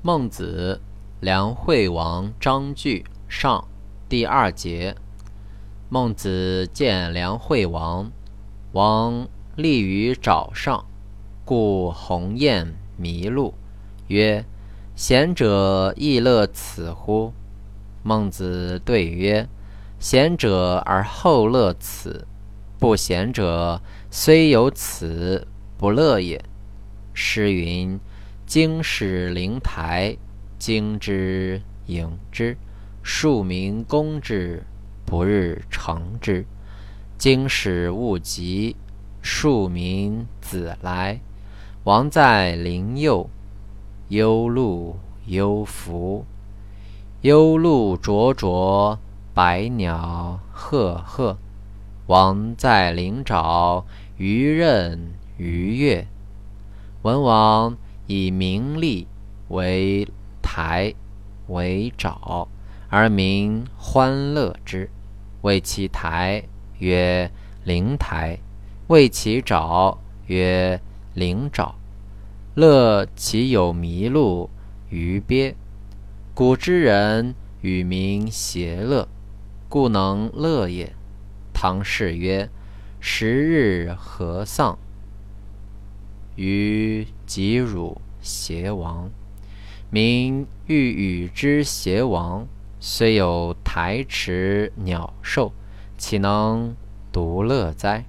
孟子，梁惠王章句上第二节。孟子见梁惠王，王立于沼上，故鸿雁迷路，曰：“贤者亦乐此乎？”孟子对曰：“贤者而后乐此，不贤者虽有此，不乐也。”诗云。经使灵台，经之迎之，庶民攻之，不日成之。经使勿及，庶民子来。王在灵佑，幽鹿幽伏，幽鹿灼灼，百鸟赫赫。王在灵沼，鱼任鱼跃。文王。以名利为台为沼，而民欢乐之，谓其台曰灵台，谓其沼曰灵沼。乐其有麋鹿鱼鳖，古之人与民偕乐，故能乐也。唐氏曰：十日何丧？于己汝邪王，名欲与之邪王，虽有台池鸟兽，岂能独乐哉？